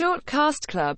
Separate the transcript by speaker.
Speaker 1: Short Cast Club.